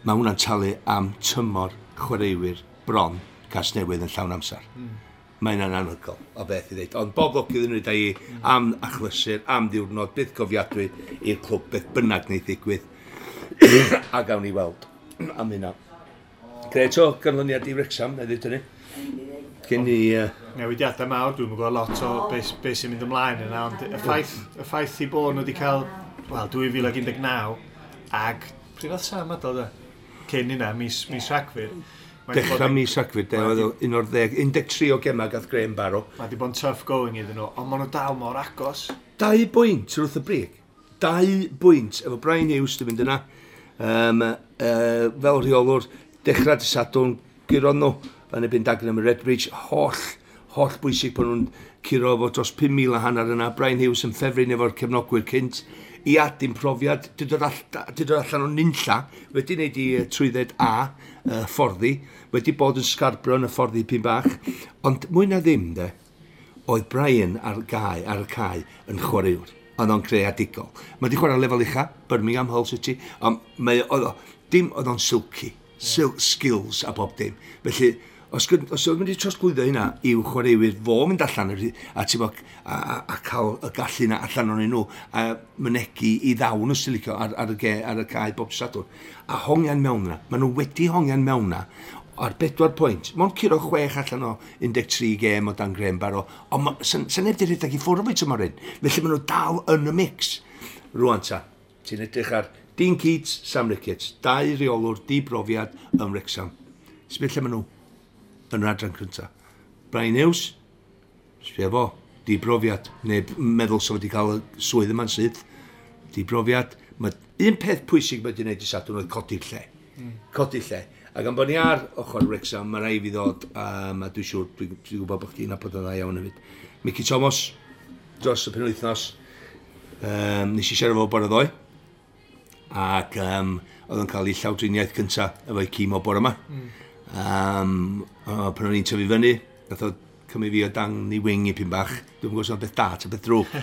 Mae hwnna'n talu am tymor chwaraewyr bron cas newydd yn llawn amser. Mm. Mae hynna'n anhygol o beth i ddeud. Ond bob lwc iddyn nhw i am achlysur, am ddiwrnod, bydd cofiadwy i'r clwb, beth bynnag neu ddigwydd. a gawn ni weld am hynna. Gret o ganlyniad i Wrexham, na ddweud hynny. Cyn i... Uh... Newidiadau mawr, dwi'n gwybod lot o beth be sy'n mynd ymlaen yna, ond y ffaith, y ffaith i bod nhw wedi cael, wel, 2019, ag pryd oedd Sam adol da? Cyn yna, mis, mis Rhagfyr. Dechrau mis Rhagfyr, de, oedd un o'r ddeg, 13 o gema gath Graham Barrow. Mae wedi bod yn tough going iddyn nhw, ond maen nhw dal mor agos. Dau bwynt wrth y brig. Dau bwynt efo Brian Hughes, dwi'n mynd yna um, uh, fel rheolwr, dechrau dy sadwn, gyron nhw yn y Bindagyn am y Redbridge, holl, holl bwysig bod nhw'n curo fo dros 5,000 a hanner yna. Brian Hughes yn ffefryn efo'r cefnogwyr cynt. I adyn profiad, di dod allan o nynlla, wedi wneud i trwydded A, uh, fforddi, wedi bod yn sgarbro yn y fforddi pyn bach. Ond mwy na ddim, de, oedd Brian ar, gai, ar y cae yn chwaraewr ond o'n creadigol. Mae wedi chwarae lefel ucha, Birmingham Hull City, ond mae oedd o, dim oedd o'n silky, sil skills a bob dim. Felly, os, gyd, os oedd wedi trosglwyddo hynna i'w chwaraewyr fo mynd allan a, bo, a, a, a cael y gallu yna allan o'n nhw a mynegu i ddawn os ti'n licio ar, ar, y ge, ar y cae bob sadwr a hongian mewn yna, maen nhw wedi hongian mewn yna, o'r bedwar pwynt. Mae'n curo chwech allan o 13 gêm o dan Graham Barrow. Ond sy'n neb di rhedeg i ffwrdd o tymor hyn. Felly maen nhw dal yn y mix. Rwan ta, ti'n edrych ar Dean Keats, Sam Ricketts. Dau reolwr, di brofiad ym Wrexham. Sbeth lle maen nhw yn yr adran cyntaf. Brian Hughes, sbeth fo, di brofiad. Neu meddwl sef wedi cael y swydd yma'n sydd. Di brofiad. Mae un peth pwysig mae wedi gwneud i sadwn oedd codi'r lle. Mm. Codi'r lle. Ac am bod ni ar ochr Wrexham, mae rai fi ddod, um, a dwi'n siŵr, dwi'n dwi, gwybod bod chdi'n apod yn dda iawn hefyd. Mickey Thomas, dros y penwythnos, um, nes i siarad fo bore ddoe, ac um, oedd yn cael ei llawdriniaeth cyntaf efo'i cîm o bore yma. Mm. Um, pan o'n i'n tyfu fyny, nath o cymryd fi o dan i wingi pyn bach. Dwi'n gwybod sy'n beth da, ta beth drwg.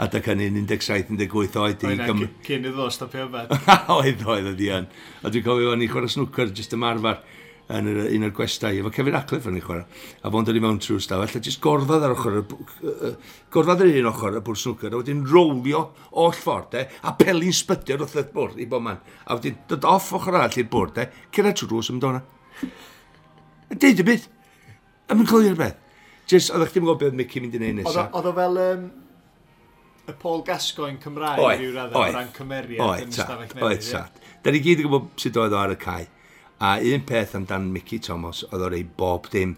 A da can 17-18 oed. Oedden, cyn iddo stopio yfed. Oedd, oedd, oedd i'n. A dwi'n cofio o'n i chwarae snwcer, jyst ymarfer yn yr, un o'r gwestau, efo Kevin Ackliff yn ei chwarae, a fo'n dod i mewn trwy stafell, a jyst gorfodd ar ochr, gorfodd ar un ochr y bwrs snwcer, a wedyn rowlio oll ffordd, e, a pelin sbydio wrth y bwrdd i bob man, a wedyn dod off ochr arall i'r bwrdd, e, cyrra trwy drws ymdona. A deud y byd, a mynd clywed beth. Just, oeddech chi'n gwybod beth Mickey mynd i neud nesaf? Oedd o fel um, y Paul Gascoigne Cymraeg oed, i'w raddau o ran cymeriad oed, yn ystafell newid. Oed, tat. Da ni gyd yn gwybod sut oedd o ar y cae. A un peth amdan Mickey Thomas oedd o'r ei bob dim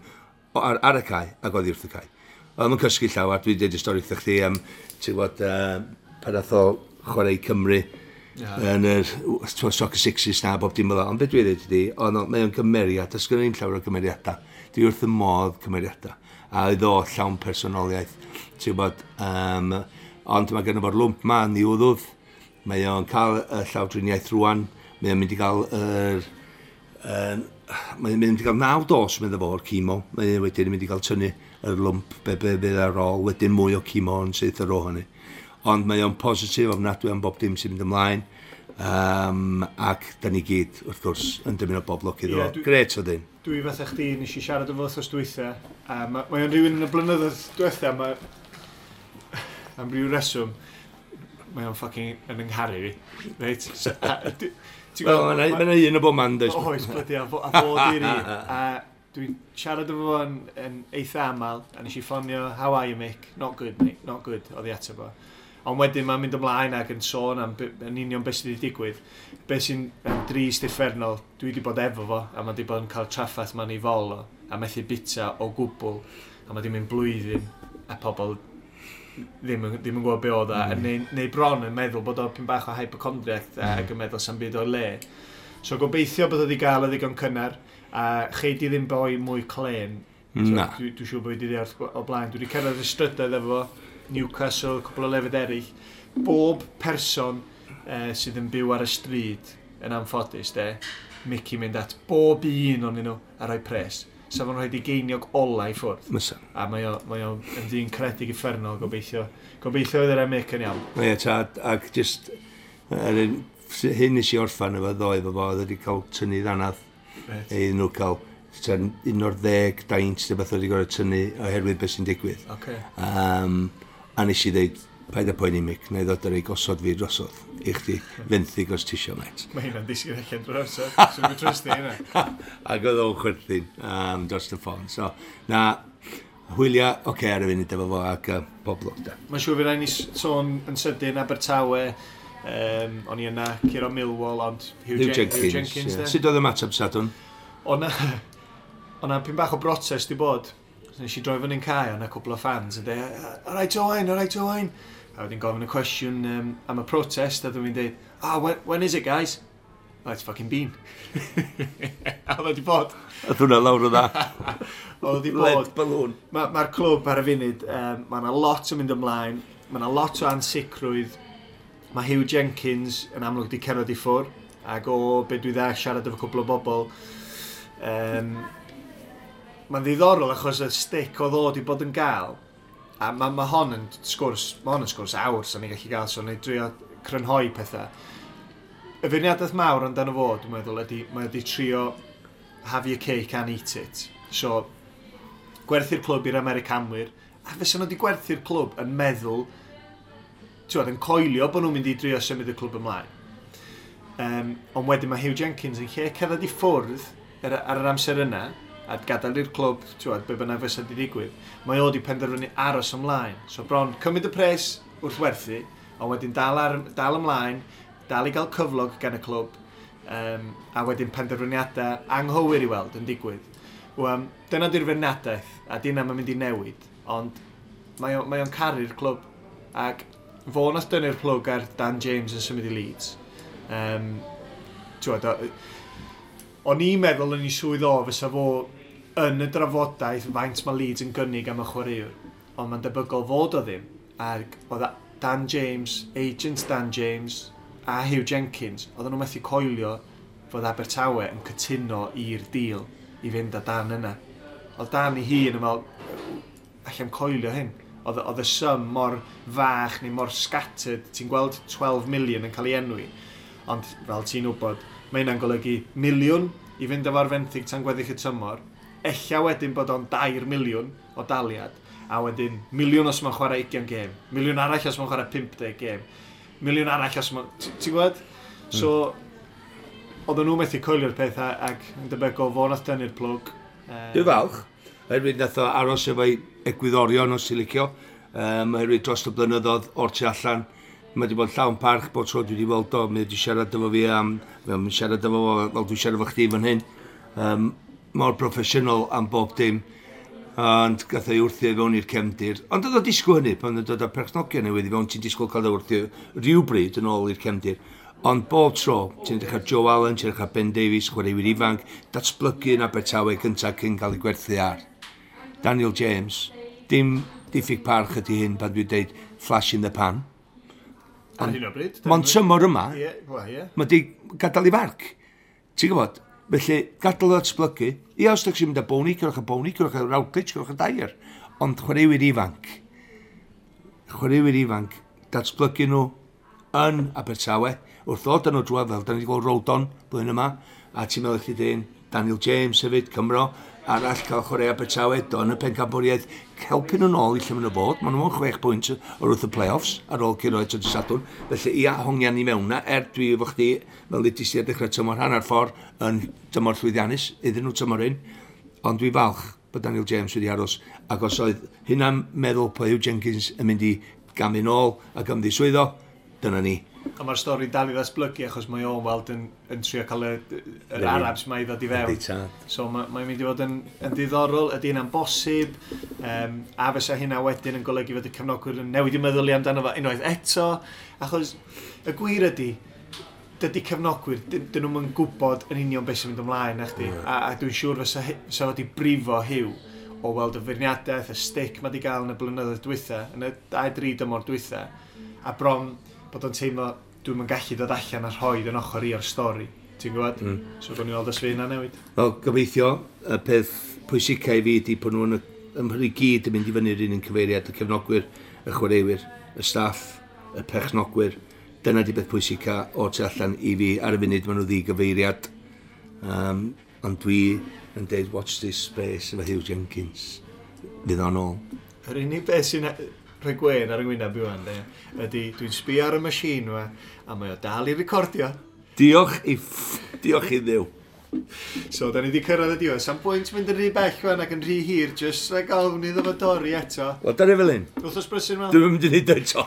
ar, ar y cae ac oedd i wrth y cae. Oedd nhw'n cysgu llawer, dwi wedi dweud y stori wrthych chi am, ti'n gwybod, uh, pan o chwarae Cymru yeah. yn yr soccer sixes na bob dim fel Ond beth dwi wedi dweud ydi, oedd mae o'n gymeriad, ysgrifennu'n llawer o gymeriadau. Dwi wrth y modd cymeriadau a oedd o llawn personoliaeth. Ti'n bod, um, ond mae gen fo'r lwmp ma ni wddwdd, mae o'n cael y llawdriniaeth rwan, mae o'n mynd i gael yr... Er, mae'n mynd i gael naw dos mynd efo o'r cimo. Mae'n e wedyn yn mynd i gael tynnu yr lwmp be be fydd ar ôl, wedyn mwy o cimo yn syth ar ôl hynny. Ond mae o'n positif ofnadwy am bob dim sy'n mynd ymlaen, Um, ac da ni gyd, wrth gwrs, yn dymuno bob lwc iddo. Yeah, Gret o ddyn. Dwi fatha chdi, nes i siarad o efo thos dwythau. Um, mae o'n rhywun yn y blynyddoedd dwythau, mae... am rhyw reswm, mae o'n ffucking yn yngharu fi. Reit? Wel, mae'n un o bob man, dweud. Oes, blydi, a fod i ri. A dwi'n siarad efo yn eitha aml, a nes i ffonio, how are you, Mick? Not good, mate, not good, oedd i ateb o. Ond wedyn mae'n mynd ymlaen ac yn sôn am yn union beth sydd wedi digwydd. Beth sy'n drist effernol, dwi wedi bod efo fo, a mae wedi bod yn cael traffaeth ma'n ei fol o, a methu bita o gwbl, a mae wedi mynd blwyddyn, a pobl ddim, ddim yn gwybod be oedd e. mm. neu, neu bron yn meddwl bod o'n pyn bach o hypochondriac mm. ac yn meddwl sa'n byd o'r le. So gobeithio bod wedi gael y ddigon cynnar, a chei di ddim boi mwy clen. So, Na. Dwi'n dwi siŵr bod wedi ddeall o blaen. Dwi wedi cerdded y strydau efo Newcastle, cwbl o lefydd eraill, bob person uh, sydd yn byw ar y stryd yn amffodus, de, Mickey mynd at bob un o'n nhw a rhoi pres. So fo'n rhaid i geiniog ola i ffwrdd. Mysa. A mae o, mae o yn ddyn credig i effernol, gobeithio. Gobeithio oedd yr emic yn iawn. Ie, ta, ac just, er, hyn nes i orffan efo ddoe efo fo, oedd wedi cael tynnu ddanadd. Right. Iddyn nhw cael ta, un o'r ddeg daint, dy beth wedi gorau tynnu oherwydd beth sy'n digwydd. Okay. Um, A nes i ddeud, paid y poen i mic, neu ddod ar ei gosod fi drosodd i chdi fenthu gos tisio met. Mae hynna'n disgyn allan drwy'r amser, so mi'n trwsti hynna. Ac oedd o'n chwerthin um, dros y ffôn. So, na, hwylio, oce, okay, ar y funud efo fo ac uh, pob lwg da. Mae'n siŵr fi rai ni sôn yn sydyn Abertawe, um, o'n i yna, Ciro Milwall, ond Hugh, Hugh Jenkins. Hugh Jenkins yeah. Sut oedd y mateb Sadwn? O'na, o'na pyn bach o brotest i bod nes i droi fan yn cae o'n cwbl o fans yn dweud, alright Jowain, alright Jowain. A wedyn gofyn y cwestiwn um, am y protest a dwi'n mynd dweud, ah, oh, when, when is it guys? Oh, it's fucking been. a oedd wedi bod. A hwnna lawr o dda. oedd wedi bod. Led balwn. Mae'r ma clwb ar y funud, um, mae yna lot yn mynd ymlaen, mae yna lot o ansicrwydd. Mae Hugh Jenkins yn amlwg wedi cerdded i ffwr, ac o be dwi dda siarad efo cwbl o bobl, um, Mae'n ddiddorol achos y stick o ddod i bod yn gael. A mae ma hon yn sgwrs, mae hon yn sgwrs awr sy'n ni'n gallu gael, so ni'n drio crynhoi pethau. Y feirniadaeth mawr ond dan amdano fod, dwi'n meddwl, ydy, mae wedi trio have your cake and eat it. So, gwerthu'r clwb i'r Americanwyr, a fes nhw wedi gwerthu'r clwb yn meddwl, ti'n yn coelio bod nhw'n mynd i drio symud y clwb ymlaen. Um, ond wedyn mae Hugh Jenkins yn lle cerdded i ffwrdd ar, ar yr amser yna, a gadael i'r clwb, tiwad, be bynnag fysa di digwydd, mae o wedi penderfynu aros ymlaen. So bron, cymryd y pres wrth werthu, ond wedyn dal, ar, dal ymlaen, dal i gael cyflog gan y clwb, um, a wedyn penderfyniadau anghywir i weld yn digwydd. Wm, dyna di'r feirniadaeth, a dyna mae'n mynd i newid, ond mae o'n mae caru'r clwb. Ac fo nath dynnu'r plwg ar Dan James yn symud i Leeds. Um, O'n i'n meddwl yn ei swydd o, fysa fo yn y drafodaeth faint mae Leeds yn gynnig am y chwaraewr, ond mae'n debygol fod o ddim. Ac oedd Dan James, agent Dan James a Hugh Jenkins, oedden nhw methu coelio fod Abertawe yn cytuno i'r deal i fynd â Dan yna. Oedd Dan i hun yn fel, allan coelio hyn. Oedd, oedd y sym mor fach neu mor scattered, ti'n gweld 12 miliwn yn cael ei enwi. Ond fel ti'n wybod, mae hynna'n golygu miliwn i fynd efo'r fenthyg tan gweddill y tymor, Ella wedyn bod o'n 2 miliwn o daliad, a wedyn miliwn os mae'n chwarae 20 gêm, miliwn arall os mae'n chwarae 50 gêm, miliwn arall os mae'n... Ti'n gwybod? So, hmm. oedden nhw methu coelio'r pethau ac yn debygol fo nath dynnu'r plwg. Dwi'n falch, oherwydd nath o aros efo'i egwyddorion os ti'n licio, um, oherwydd dros y blynyddoedd o'r tu allan, mae wedi bod llawn parch bod tro dwi wedi weld o, mae wedi siarad efo fi am, mae wedi siarad efo fo, fel dwi'n siarad efo chdi fan hyn. Um, mor proffesiynol am bob dim ond gath ei wrthio fewn i'r cefndir. Ond oedd o disgwyl hynny, pan oedd dod â perchnogion newydd i fewn, ti'n disgwyl cael ei wrthio rhywbryd yn ôl i'r cefndir. Ond bob tro, ti'n edrych ar Joe Allen, ti'n edrych ar Ben Davies, chwaraewyr ifanc, datblygu yn Abertawe gyntaf cyn cael ei gwerthu ar. Daniel James, dim diffyg parch ydy hyn pan dwi'n deud flash in the pan. Ond, Mae'n tymor yma, yeah, well, yeah. mae di gadael i farc. Ti'n gwybod, Felly, gadael o ddatblygu. Ia, os ydych chi'n mynd â boni, cyrwch y boni, cyrwch y rawdlich, cyrwch y dair. Ond chwaraewyr ifanc, chwaraewyr ifanc, datblygu nhw yn Abertawe, wrth ddod yn o drwa fel, da ni wedi gweld Rodon blwyddyn yma, a ti'n meddwl chi dyn, Daniel James hefyd, Cymro, arall cael chwarae Abertawe, don y pencamboriaeth, ac helpu nhw nôl i lle maen nhw fod. Maen nhw'n chwech pwynt o'r wrth y play-offs ar ôl cyn oed yn sadwn. Felly ia, hongian ni mewn na, er dwi efo chdi, fel i ti ar dechrau tymor hanner ffordd yn tymor llwyddiannus, iddyn nhw tymor un. Ond dwi falch bod Daniel James wedi aros. Ac os oedd hynna'n meddwl pa yw Jenkins yn mynd i gamu nôl ac ymddiswyddo, dyna ni. A mae'r stori dal i ddatblygu achos mae o'n weld yn, yn trio cael yr er Arabs mae i ddod i fewn. So mae'n mynd i fod yn, yn diddorol, ydy hynna'n bosib, um, a fysa hynna wedyn yn golygu fod y cefnogwyr yn newid i meddwl i amdano fo unwaith eto, achos y gwir ydy, dydy cefnogwyr, dyn nhw'n gwybod yn union beth sy'n mynd ymlaen na chdi, a, a dwi'n siŵr fysa, fysa fod i brifo hiw o weld y feirniadaeth, y stick mae wedi gael yn y blynyddoedd dwytha, yn y 2-3 dymor dwytha, a bron bod o'n teimlo, dwi'n yn gallu dod allan a rhoi yn ochr i o'r stori. Ti'n gwybod? Mm. So, dwi'n gweld ysfu hynna newid. Wel, gobeithio, y peth pwysicau i fi ydy bod nhw'n ymhyrru gyd yn mynd i fyny'r un yn cyfeiriad, y cefnogwyr, y chwaraewyr, y staff, y pechnogwyr. Dyna di beth pwysica o tu allan i fi ar y funud maen nhw ddi gyfeiriad. Um, ond dwi yn deud watch this space efo Hugh Jenkins. Fydd o'n ôl. Yr unig beth sy'n e- rhoi gwen ar yng Ngwyneb i wan, ydy dwi'n sbio ar y masin yma, a mae o dal i recordio. Diolch i ff... Diolch i ddiw. So, da ni wedi cyrraedd y diwedd. Sam pwynt mynd yn rhy bell fan ac yn rhy hir, jyst rhaid gofn iddo fo dorri eto. Wel, da ni fel un. Wthos brysur, Mel? Dwi'n mynd i ni eto.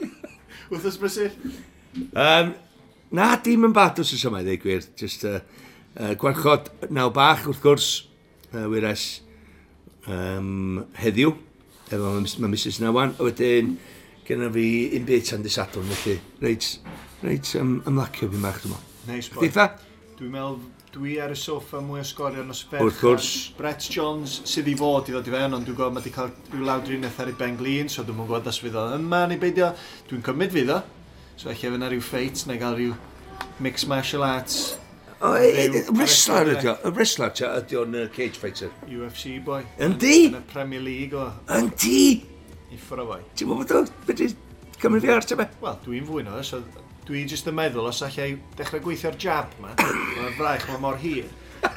Wthos brysur? Um, na, dim yn bad os oes yma, ddeu gwir. Just, uh, uh, gwarchod naw bach, wrth gwrs, uh, wyres um, heddiw efo mae Mrs Nawan. A wedyn, gyda fi un bit yn disadwn, felly reit, reit ym, ymlacio fi mach, dwi'n meddwl. Neis boi. Dda? Dwi'n meddwl, dwi ar y soffa mwy o sgorio nos ferch. Wrth gwrs. Brett Jones sydd i fod i ddod i fewn, ond dwi'n gwybod mae wedi cael rhyw lawdriniaeth ar ei ben glin, so dwi'n gwybod os fydd o yma neu beidio. Dwi'n cymryd fydd o. So eich efo na rhyw ffeit, neu gael rhyw mixed martial arts Wrestler ydi o. Y wrestler ti ydi o'n cage fighter. UFC boy. Yndi? Yn y Premier League o. Yndi? I ffwrra boi. Ti'n gwybod o? Fyddi cymryd fi ar ti be? Wel, dwi'n fwy na, so dwi jyst yn meddwl os allai dechrau gweithio'r jab ma, mae'r fraich ma mor hir.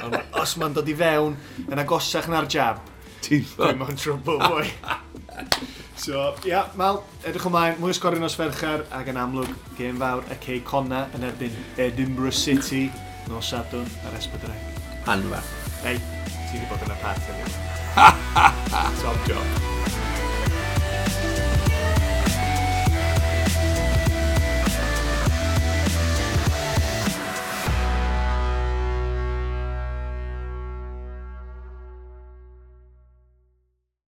Ond os ma'n dod i fewn yn agosach na'r jab, dwi'n mewn trwbl boi. So, ia, yeah, Mal, edrych ymlaen, mwy o sgorin os ferchar, ac yn amlwg, gêm fawr y Cei Conna yn erbyn Edinburgh City nos sadwn ar Esbydrec. Hanfa. Ei, ti wedi bod yn y party. Ha ha ha! Top job.